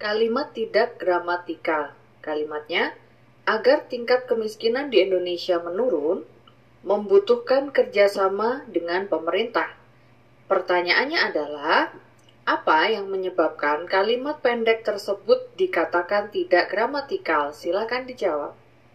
Kalimat tidak gramatikal. Kalimatnya, agar tingkat kemiskinan di Indonesia menurun, membutuhkan kerjasama dengan pemerintah. Pertanyaannya adalah, apa yang menyebabkan kalimat pendek tersebut dikatakan tidak gramatikal? Silakan dijawab.